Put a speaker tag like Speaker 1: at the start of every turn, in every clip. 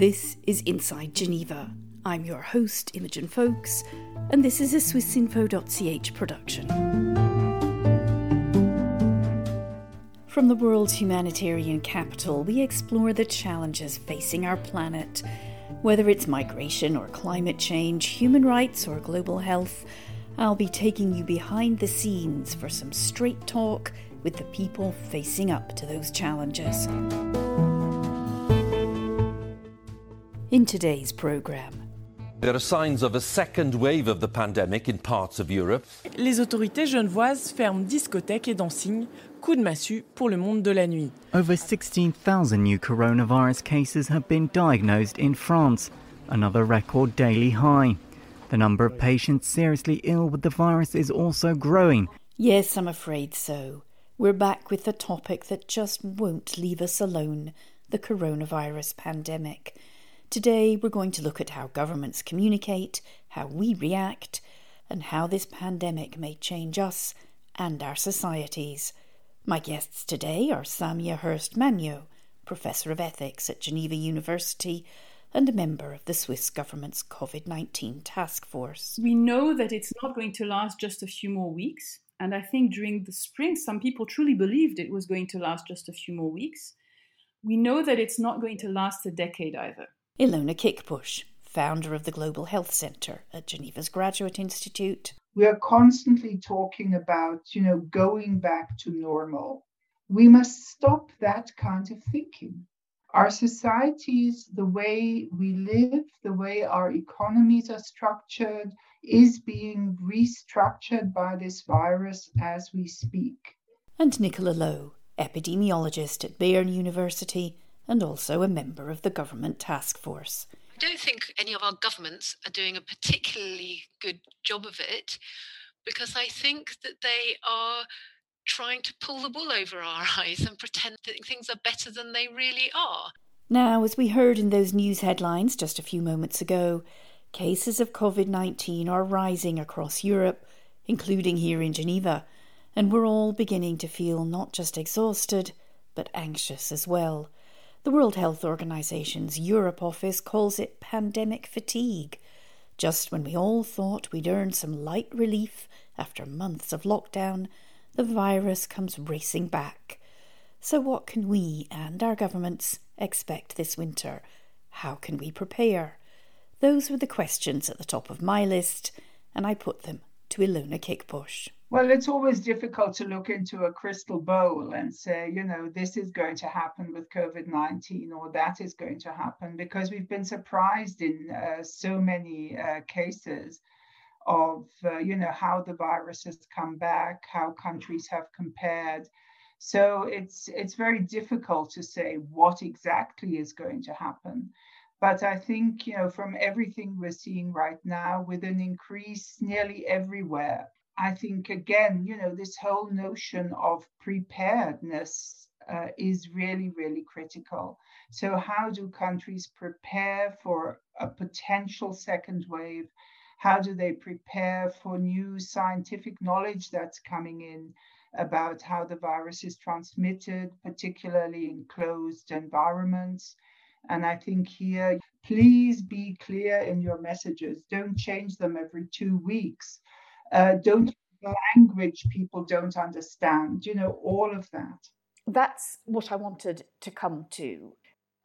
Speaker 1: This is Inside Geneva. I'm your host, Imogen Foulkes, and this is a swissinfo.ch production. From the world's humanitarian capital, we explore the challenges facing our planet. Whether it's migration or climate change, human rights or global health, I'll be taking you behind the scenes for some straight talk with the people facing up to those challenges. In today's programme,
Speaker 2: There are signs of a second wave of the pandemic in parts of Europe.
Speaker 3: Les autorités genevoises ferment discothèques et dancing, coup de massue pour le monde de la nuit.
Speaker 4: Over 16,000 new coronavirus cases have been diagnosed in France, another record daily high. The number of patients seriously ill with the virus is also growing.
Speaker 1: Yes, I'm afraid so. We're back with the topic that just won't leave us alone the coronavirus pandemic. Today, we're going to look at how governments communicate, how we react, and how this pandemic may change us and our societies. My guests today are Samia Hurst Majno, Professor of Ethics at Geneva University and a member of the Swiss government's COVID 19 task force.
Speaker 5: We know that it's not going to last just a few more weeks. And I think during the spring, some people truly believed it was going to last just a few more weeks. We know that it's not going to last a decade either.
Speaker 1: Ilona Kickbusch, founder of the Global Health Centre at Geneva's Graduate Institute.
Speaker 6: We are constantly talking about, you know, going back to normal. We must stop that kind of thinking. Our societies, the way we live, the way our economies are structured, is being restructured by this virus as we speak.
Speaker 1: And Nicola Low, epidemiologist at Bern University and also a member of the government task force.
Speaker 7: I don't think any of our governments are doing a particularly good job of it because I think that they are trying to pull the wool over our eyes and pretend that things are better than they really are.
Speaker 1: Now, as we heard in those news headlines just a few moments ago, cases of COVID 19 are rising across Europe, including here in Geneva, and we're all beginning to feel not just exhausted, but anxious as well. The World Health Organization's Europe office calls it pandemic fatigue. Just when we all thought we'd earned some light relief after months of lockdown, the virus comes racing back. So, what can we and our governments expect this winter? How can we prepare? Those were the questions at the top of my list, and I put them to Ilona Kickbusch.
Speaker 6: Well, it's always difficult to look into a crystal bowl and say, you know, this is going to happen with COVID 19 or that is going to happen because we've been surprised in uh, so many uh, cases of, uh, you know, how the virus has come back, how countries have compared. So it's it's very difficult to say what exactly is going to happen. But I think, you know, from everything we're seeing right now, with an increase nearly everywhere, I think, again, you know, this whole notion of preparedness uh, is really, really critical. So, how do countries prepare for a potential second wave? How do they prepare for new scientific knowledge that's coming in about how the virus is transmitted, particularly in closed environments? And I think here, please be clear in your messages. Don't change them every two weeks. Uh, don't language people don't understand. You know, all of that.
Speaker 8: That's what I wanted to come to.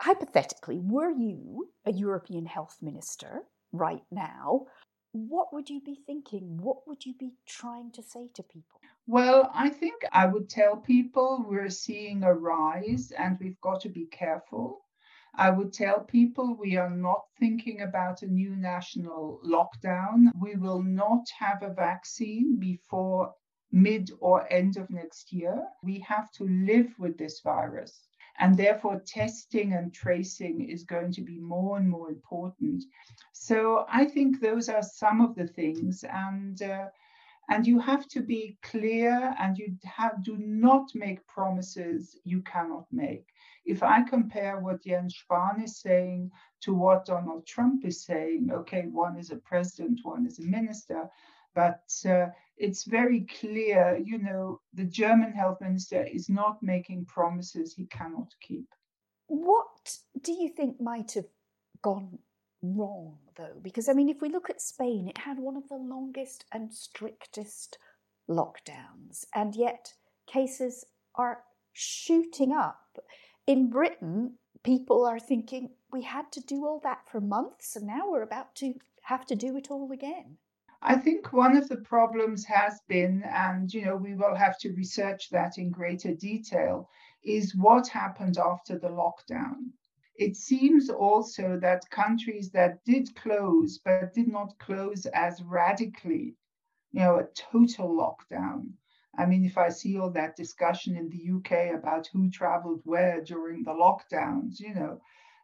Speaker 8: Hypothetically, were you a European health minister right now? What would you be thinking? What would you be trying to say to people?
Speaker 6: Well, I think I would tell people we're seeing a rise and we've got to be careful. I would tell people we are not thinking about a new national lockdown. We will not have a vaccine before mid or end of next year. We have to live with this virus. And therefore, testing and tracing is going to be more and more important. So I think those are some of the things. And uh, and you have to be clear and you have, do not make promises you cannot make. If I compare what Jens Spahn is saying to what Donald Trump is saying, okay, one is a president, one is a minister, but uh, it's very clear, you know, the German health minister is not making promises he cannot keep.
Speaker 8: What do you think might have gone wrong, though? Because, I mean, if we look at Spain, it had one of the longest and strictest lockdowns, and yet cases are shooting up. In Britain, people are thinking we had to do all that for months, and now we're about to have to do it all again.
Speaker 6: I think one of the problems has been, and you know, we will have to research that in greater detail, is what happened after the lockdown. It seems also that countries that did close but did not close as radically, you know, a total lockdown. I mean, if I see all that discussion in the UK about who traveled where during the lockdowns, you know,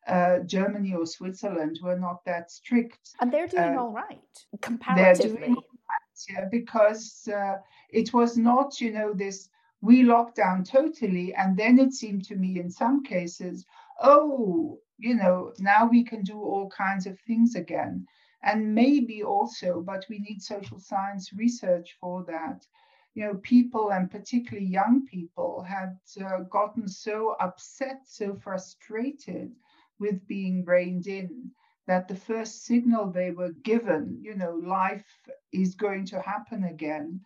Speaker 6: uh, Germany or Switzerland were not that strict.
Speaker 8: And they're doing uh, all right comparatively. They're doing all right,
Speaker 6: yeah, because uh, it was not, you know, this we locked down totally. And then it seemed to me in some cases, oh, you know, now we can do all kinds of things again. And maybe also, but we need social science research for that. You know, people and particularly young people had uh, gotten so upset, so frustrated with being reined in that the first signal they were given, you know, life is going to happen again,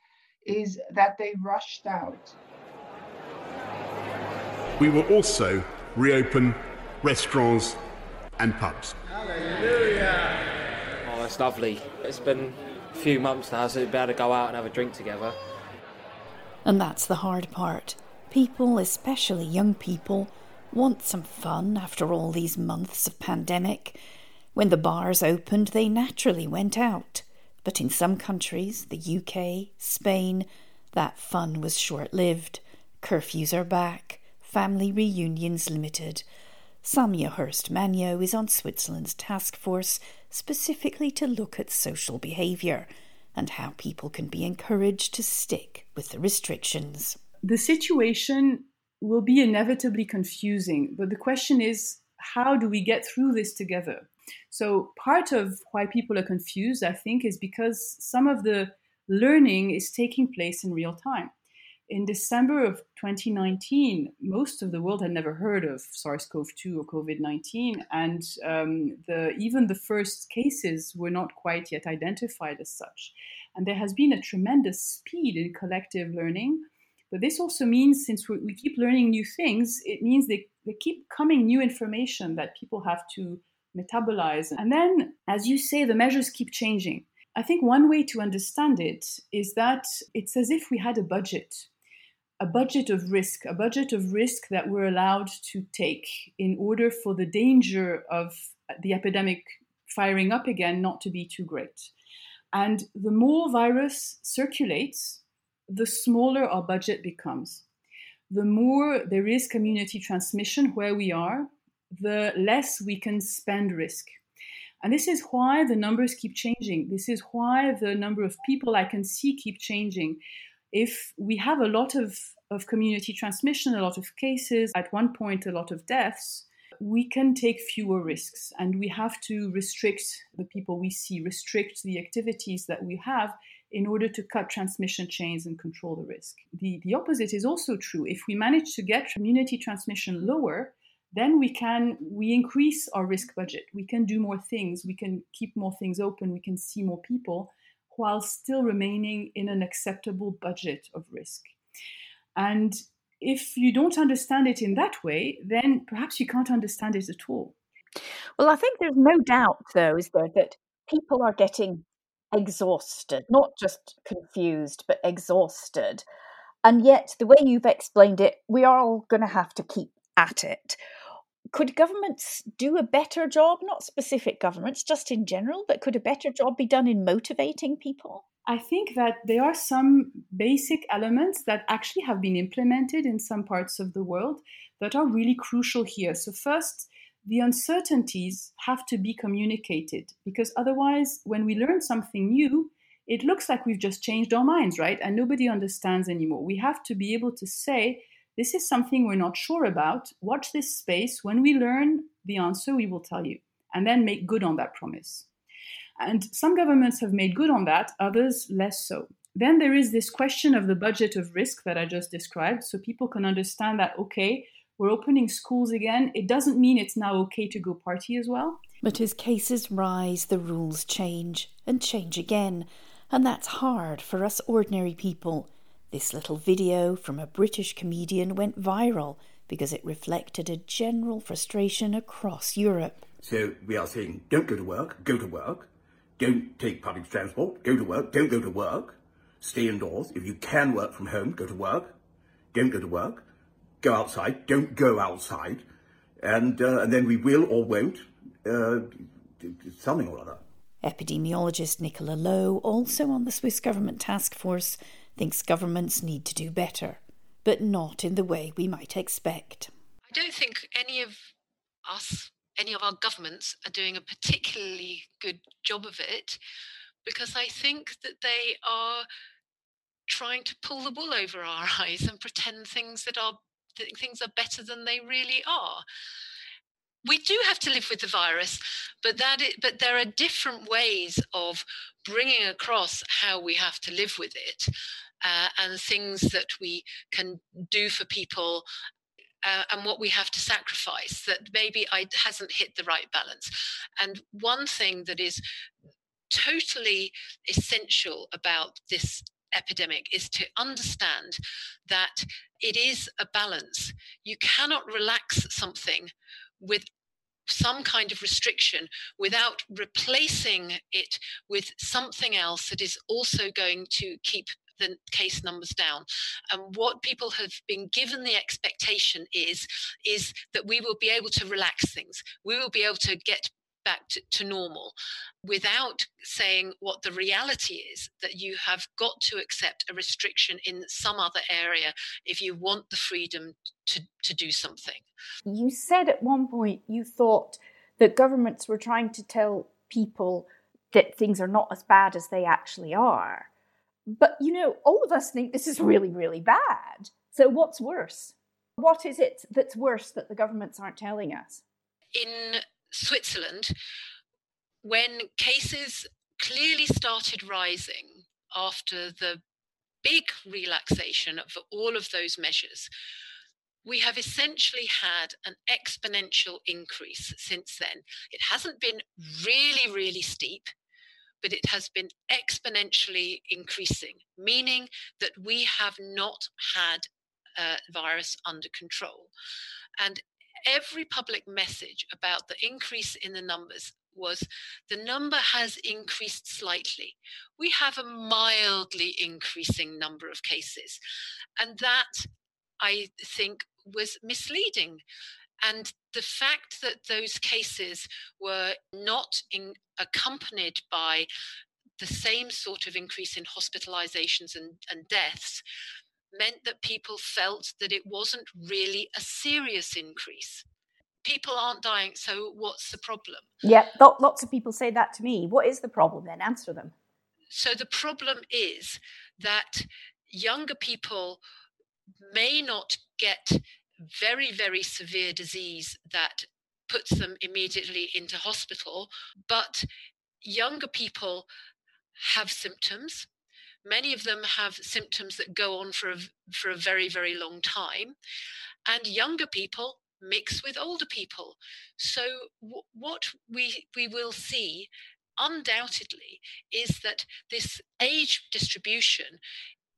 Speaker 6: is that they rushed out.
Speaker 9: We will also reopen restaurants and pubs.
Speaker 10: Hallelujah! Oh, that's lovely. It's been a few months now, so we'll be able to go out and have a drink together.
Speaker 1: And that's the hard part. People, especially young people, want some fun after all these months of pandemic. When the bars opened, they naturally went out. But in some countries, the UK, Spain, that fun was short lived. Curfews are back, family reunions limited. Samia Hurst Majno is on Switzerland's task force specifically to look at social behaviour and how people can be encouraged to stick with the restrictions.
Speaker 5: The situation will be inevitably confusing. But the question is, how do we get through this together? So, part of why people are confused, I think, is because some of the learning is taking place in real time. In December of 2019, most of the world had never heard of SARS CoV 2 or COVID 19, and um, the, even the first cases were not quite yet identified as such. And there has been a tremendous speed in collective learning but this also means, since we, we keep learning new things, it means they, they keep coming new information that people have to metabolize. And then, as you say, the measures keep changing. I think one way to understand it is that it's as if we had a budget, a budget of risk, a budget of risk that we're allowed to take in order for the danger of the epidemic firing up again not to be too great. And the more virus circulates, the smaller our budget becomes. The more there is community transmission where we are, the less we can spend risk. And this is why the numbers keep changing. This is why the number of people I can see keep changing. If we have a lot of, of community transmission, a lot of cases, at one point, a lot of deaths, we can take fewer risks and we have to restrict the people we see, restrict the activities that we have in order to cut transmission chains and control the risk. The, the opposite is also true. If we manage to get community transmission lower, then we can we increase our risk budget. We can do more things. We can keep more things open. We can see more people while still remaining in an acceptable budget of risk. And if you don't understand it in that way, then perhaps you can't understand it at all.
Speaker 8: Well, I think there's no doubt, though, is there, that people are getting exhausted, not just confused, but exhausted. And yet, the way you've explained it, we are all going to have to keep at it. Could governments do a better job, not specific governments, just in general, but could a better job be done in motivating people?
Speaker 5: I think that there are some basic elements that actually have been implemented in some parts of the world that are really crucial here. So, first, the uncertainties have to be communicated because otherwise, when we learn something new, it looks like we've just changed our minds, right? And nobody understands anymore. We have to be able to say, this is something we're not sure about. Watch this space. When we learn the answer, we will tell you, and then make good on that promise. And some governments have made good on that, others less so. Then there is this question of the budget of risk that I just described, so people can understand that, okay, We're opening schools again. It doesn't mean it's now okay to go party as well.
Speaker 1: But as cases rise, the rules change and change again. And that's hard for us ordinary people. This little video from a British comedian went viral because it reflected a general frustration across Europe.
Speaker 11: So we are saying don't go to work, go to work. Don't take public transport, go to work, don't go to work. Stay indoors. If you can work from home, go to work. Don't go to work. Go outside, don't go outside. And, uh, and then we will or won't uh, something or other.
Speaker 1: Epidemiologist Nicola Low, also on the Swiss government task force, thinks governments need to do better, but not in the way we might expect.
Speaker 7: I don't think any of us, any of our governments, are doing a particularly good job of it because I think that they are trying to pull the wool over our eyes and pretend things that are things are better than they really are we do have to live with the virus, but that is, but there are different ways of bringing across how we have to live with it, uh, and things that we can do for people. Uh, and what we have to sacrifice that maybe I hasn't hit the right balance. And one thing that is totally essential about this epidemic is to understand that it is a balance. You cannot relax something with some kind of restriction without replacing it with something else that is also going to keep the case numbers down and what people have been given the expectation is is that we will be able to relax things we will be able to get back to, to, normal without saying what the reality is that you have got to accept a restriction in some other area if you want the freedom to, to do something.
Speaker 8: You said at one point you thought that governments were trying to tell people that things are not as bad as they actually are. But you know, all of us think this is really, really bad. So what's worse? What is it that's worse that the governments aren't telling us?
Speaker 7: In Switzerland, when cases clearly started rising after the big relaxation of all of those measures, we have essentially had an exponential increase since then. It hasn't been really, really steep, but it has been exponentially increasing, meaning that we have not had uh, virus under control. And every public message about the increase in the numbers was the number has increased slightly. We have a mildly increasing number of cases. And that, I think, was misleading. And the fact that those cases were not in, accompanied by the same sort of increase in hospitalizations and, and deaths meant that people felt that it wasn't really a serious increase. People aren't dying, so what's the problem?
Speaker 8: Yeah, lots of people say that to me. What is the problem then? Answer them.
Speaker 7: So the problem is that younger people may not get very, very severe disease that puts them immediately into hospital, but younger people have symptoms Many of them have symptoms that go on for a, for a very, very long time. And younger people mix with older people. So, w- what we, we will see undoubtedly is that this age distribution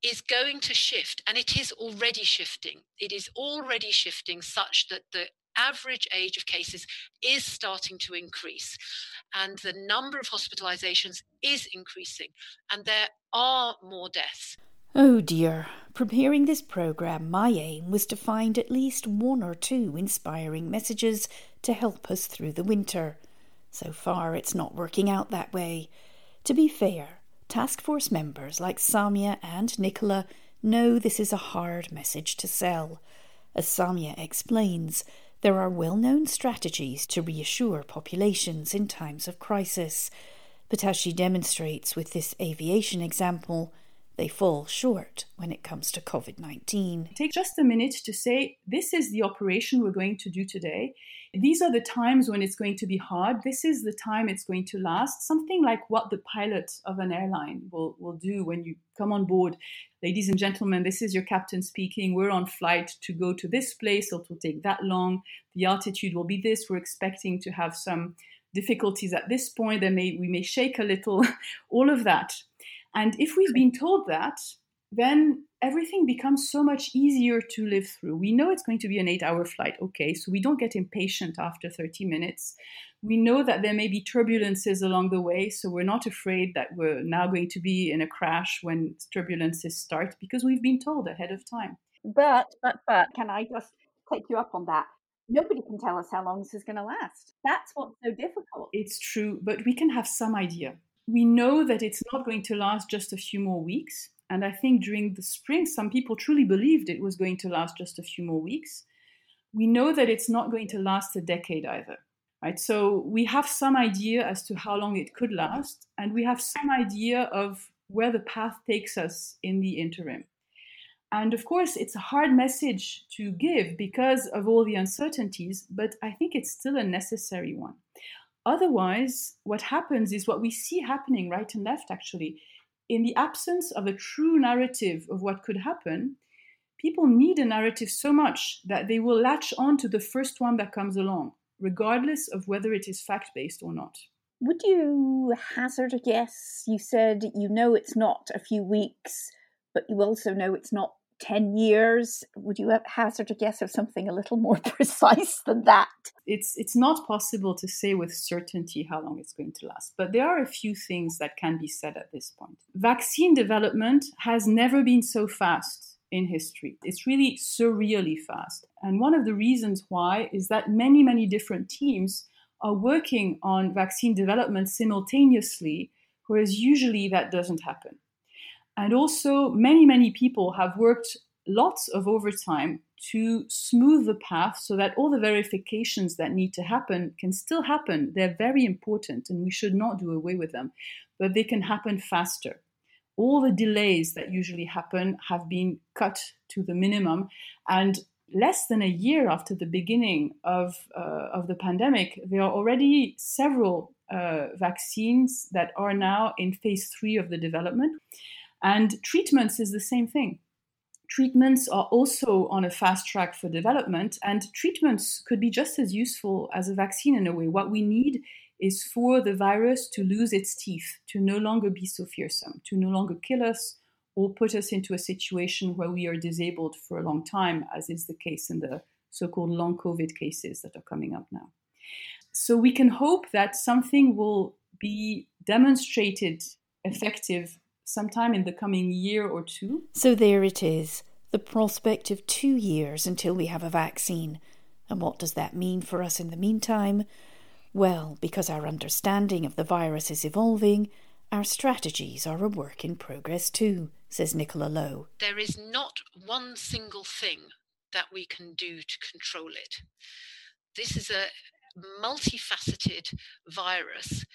Speaker 7: is going to shift and it is already shifting. It is already shifting such that the average age of cases is starting to increase and the number of hospitalizations is increasing and there are more deaths.
Speaker 1: Oh dear. Preparing this programme, my aim was to find at least one or two inspiring messages to help us through the winter. So far, it's not working out that way. To be fair, task force members like Samia and Nicola know this is a hard message to sell. As Samia explains, there are well known strategies to reassure populations in times of crisis, but as she demonstrates with this aviation example, they fall short when it comes to COVID 19.
Speaker 5: Take just a minute to say this is the operation we're going to do today. These are the times when it's going to be hard. This is the time it's going to last. Something like what the pilot of an airline will, will do when you come on board. Ladies and gentlemen, this is your captain speaking. We're on flight to go to this place. It will take that long. The altitude will be this. We're expecting to have some difficulties at this point. May, we may shake a little. All of that and if we've been told that, then everything becomes so much easier to live through. We know it's going to be an eight hour flight, okay, so we don't get impatient after 30 minutes. We know that there may be turbulences along the way, so we're not afraid that we're now going to be in a crash when turbulences start because we've been told ahead of time.
Speaker 8: But, but, but, can I just take you up on that? Nobody can tell us how long this is going to last. That's what's so difficult.
Speaker 5: It's true, but we can have some idea we know that it's not going to last just a few more weeks. And I think during the spring, some people truly believed it was going to last just a few more weeks. We know that it's not going to last a decade either. Right? So we have some idea as to how long it could last, and we have some idea of where the path takes us in the interim. And of course, it's a hard message to give because of all the uncertainties, but I think it's still a necessary one. Otherwise, what happens is what we see happening right and left, actually. In the absence of a true narrative of what could happen, people need a narrative so much that they will latch on to the first one that comes along, regardless of whether it is fact based or not.
Speaker 8: Would you hazard a guess? You said you know it's not a few weeks, but you also know it's not 10 years? Would you hazard a guess of something a little more precise than that?
Speaker 5: It's, it's not possible to say with certainty how long it's going to last, but there are a few things that can be said at this point. Vaccine development has never been so fast in history. It's really surreally fast. And one of the reasons why is that many, many different teams are working on vaccine development simultaneously, whereas usually that doesn't happen. And also, many, many people have worked lots of overtime to smooth the path so that all the verifications that need to happen can still happen. They're very important and we should not do away with them, but they can happen faster. All the delays that usually happen have been cut to the minimum. And less than a year after the beginning of, uh, of the pandemic, there are already several uh, vaccines that are now in phase three of the development. And treatments is the same thing. Treatments are also on a fast track for development, and treatments could be just as useful as a vaccine in a way. What we need is for the virus to lose its teeth, to no longer be so fearsome, to no longer kill us or put us into a situation where we are disabled for a long time, as is the case in the so called long COVID cases that are coming up now. So we can hope that something will be demonstrated effective sometime in the coming year or two.
Speaker 1: So there it is the prospect of two years until we have a vaccine. And what does that mean for us in the meantime? Well, because our understanding of the virus is evolving, our strategies are a work in progress too, says Nicola Low.
Speaker 7: There is not one single thing that we can do to control it. This is a multifaceted virus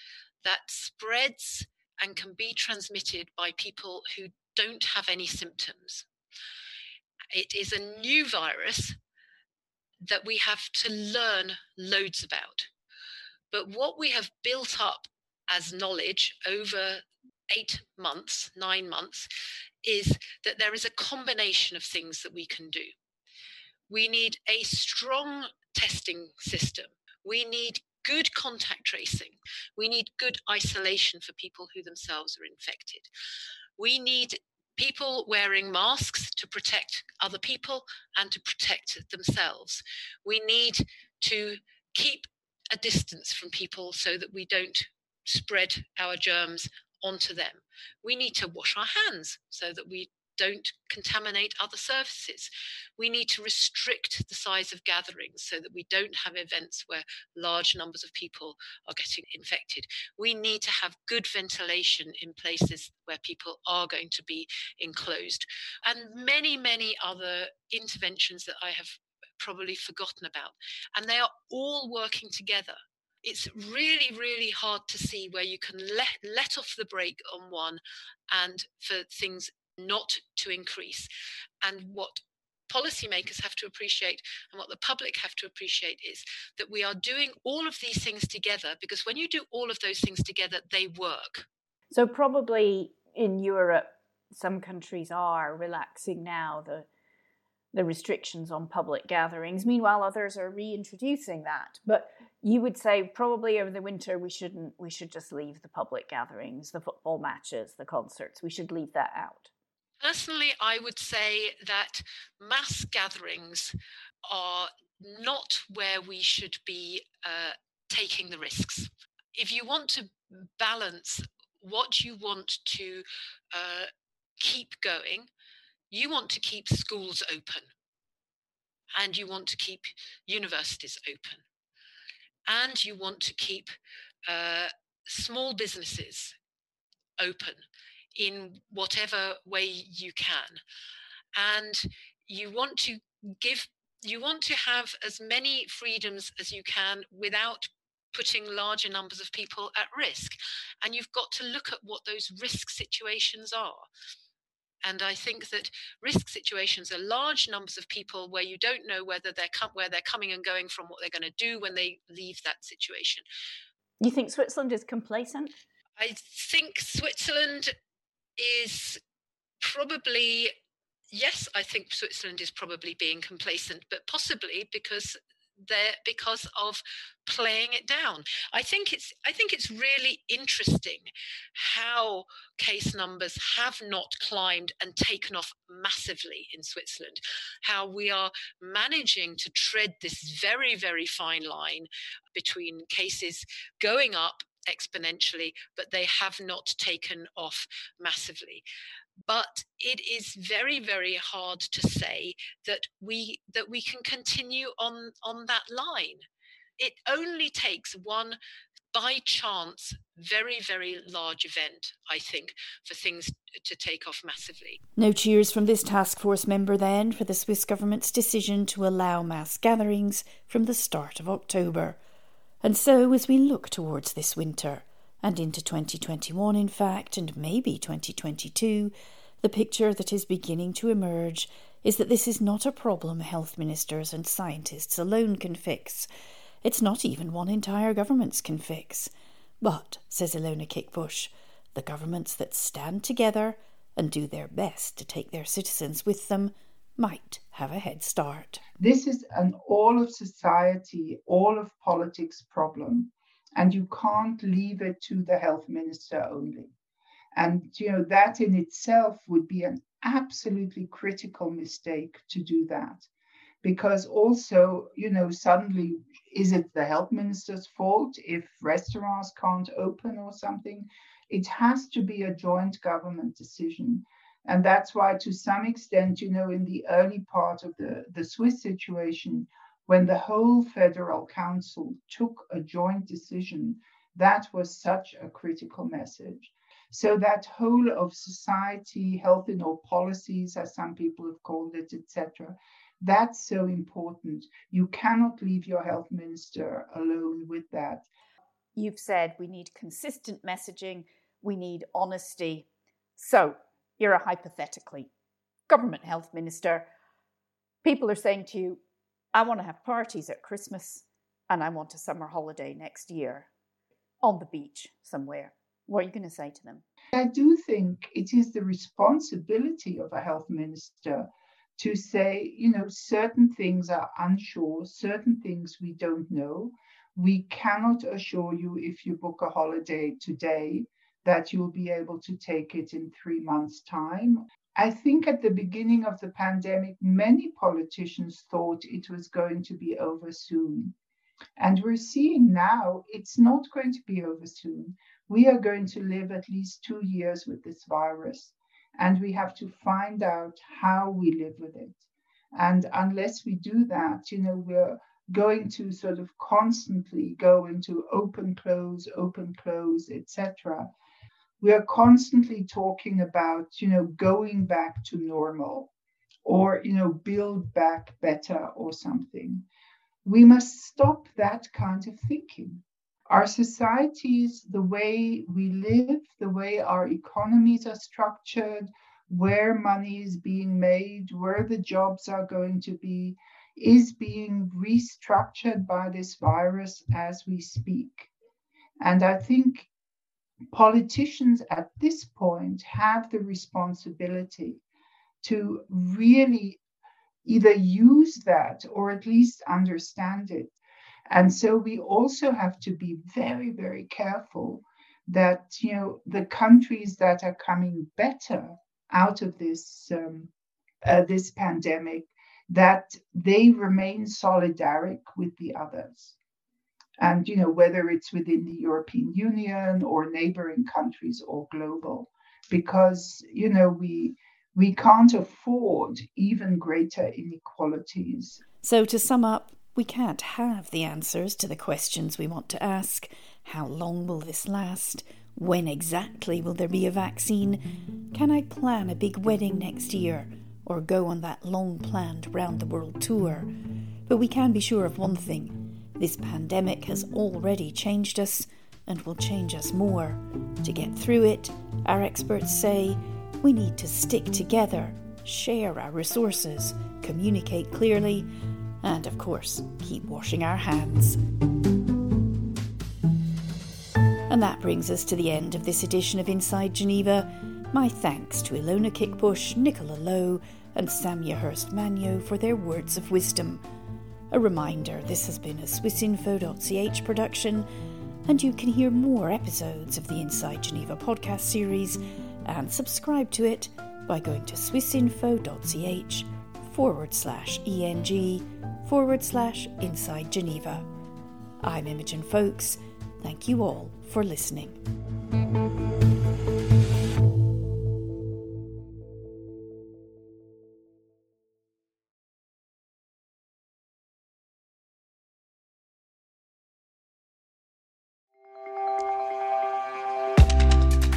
Speaker 7: that spreads and can be transmitted by people who don't have any symptoms. It is a new virus that we have to learn loads about. But what we have built up as knowledge over eight months, nine months, is that there is a combination of things that we can do. We need a strong testing system. We need good contact tracing. We need good isolation for people who themselves are infected. We need people wearing masks to protect other people and to protect themselves. We need to keep a distance from people so that we don't spread our germs onto them. We need to wash our hands so that we don't contaminate other surfaces. We need to restrict the size of gatherings so that we don't have events where large numbers of people are getting infected. We need to have good ventilation in places where people are going to be enclosed, and many, many other interventions that I have probably forgotten about. And they are all working together it's really really hard to see where you can let let off the brake on one and for things not to increase. And what policymakers have to appreciate and what the public have to appreciate is that we are doing all of these things together because when you do all of those things together, they work.
Speaker 8: So, probably in Europe, some countries are relaxing now the the restrictions on public gatherings. Meanwhile, others are reintroducing that. But you would say probably over the winter we shouldn't. We should just leave the public gatherings, the football matches, the concerts. We should leave that out.
Speaker 7: Personally, I would say that mass gatherings are not where we should be uh, taking the risks. If you want to balance what you want to uh, keep going, you want to keep schools open. And you want to keep universities open. And you want to keep uh, small businesses open in whatever way you can. And you want to give, you want to have as many freedoms as you can without putting larger numbers of people at risk. And you've got to look at what those risk situations are. And I think that risk situations are large numbers of people where you don't know whether they're com- where they're coming and going from, what they're going to do when they leave that situation.
Speaker 8: You think Switzerland is complacent?
Speaker 7: I think Switzerland is probably yes, I think Switzerland is probably being complacent, but possibly because they're because of playing it down. I think it's I think it's really interesting how case numbers have not climbed and taken off massively in Switzerland. How we are managing to tread this very very fine line between cases going up exponentially, but they have not taken off massively. But it is very very hard to say that we that we can continue on on that line. It only takes one by chance very very large event i think for things to take off massively.
Speaker 1: No cheers from this task force member then for the swiss government's decision to allow mass gatherings from the start of october and so as we look towards this winter and into 2021, in fact, and maybe 2022, the picture that is beginning to emerge is that this is not a problem health ministers and scientists alone can fix. It's not even one entire governments can fix. But, says Ilona Kickbusch, the governments that stand together and do their best to take their citizens with them might have a head start.
Speaker 6: This is an all of society, all of politics problem and you can't leave it to the health minister only. And you know that in itself would be an absolutely critical mistake to do that. Because also, you know, suddenly is it the health minister's fault if restaurants can't open or something? It has to be a joint government decision. And that's why, to some extent, you know, in the early part of the, the Swiss situation, when the whole Federal Council took a joint decision, that was such a critical message. So that whole of society, health in all policies, as some people have called it, etc., that's so important. You cannot leave your health minister alone with that.
Speaker 8: You've said we need consistent messaging, we need honesty. So, you're a hypothetically government health minister. People are saying to you, I want to have parties at Christmas and I want a summer holiday next year on the beach somewhere. What are you going to say to them?
Speaker 6: I do think it is the responsibility of a health minister to say, you know, certain things are unsure, certain things we don't know. We cannot assure you if you book a holiday today that you'll be able to take it in three months' time. I think at the beginning of the pandemic, many politicians thought it was going to be over soon. And we're seeing now it's not going to be over soon. We are going to live at least two years with this virus, and we have to find out how we live with it. And unless we do that, you know, we're going to sort of constantly go into open, close, open, close, etc we are constantly talking about you know going back to normal or you know build back better or something we must stop that kind of thinking our societies the way we live the way our economies are structured where money is being made, where the jobs are going to be, is being restructured by this virus as we speak. And I think politicians at this point have the responsibility to really either use that or at least understand it. And so we also have to be very, very careful that you know the countries that are coming better out of this um, uh, this pandemic that they remain solidaric with the others and you know whether it's within the european union or neighboring countries or global because you know we we can't afford even greater inequalities.
Speaker 1: So to sum up we can't have the answers to the questions we want to ask. How long will this last? When exactly will there be a vaccine? Can i plan a big wedding next year or go on that long planned round the world tour? But we can be sure of one thing this pandemic has already changed us and will change us more. To get through it, our experts say we need to stick together, share our resources, communicate clearly, and of course, keep washing our hands. And that brings us to the end of this edition of Inside Geneva. My thanks to Ilona Kickbusch, Nicola Low, and Samia Hurst Majno for their words of wisdom. A reminder this has been a swissinfo.ch production, and you can hear more episodes of the Inside Geneva podcast series and subscribe to it by going to swissinfo.ch forward slash ENG forward slash Inside Geneva. I'm Imogen Foulkes. Thank you all for listening.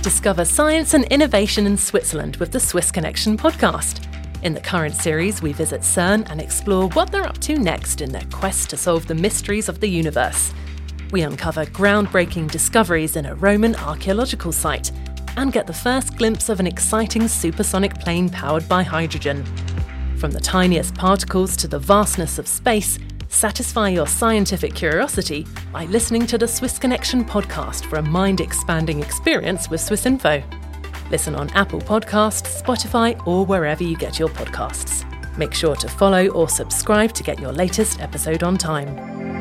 Speaker 12: Discover science and innovation in Switzerland with the Swiss Connection podcast. In the current series, we visit CERN and explore what they're up to next in their quest to solve the mysteries of the universe. We uncover groundbreaking discoveries in a Roman archaeological site and get the first glimpse of an exciting supersonic plane powered by hydrogen. From the tiniest particles to the vastness of space, Satisfy your scientific curiosity by listening to the Swiss Connection podcast for a mind expanding experience with Swiss Info. Listen on Apple Podcasts, Spotify, or wherever you get your podcasts. Make sure to follow or subscribe to get your latest episode on time.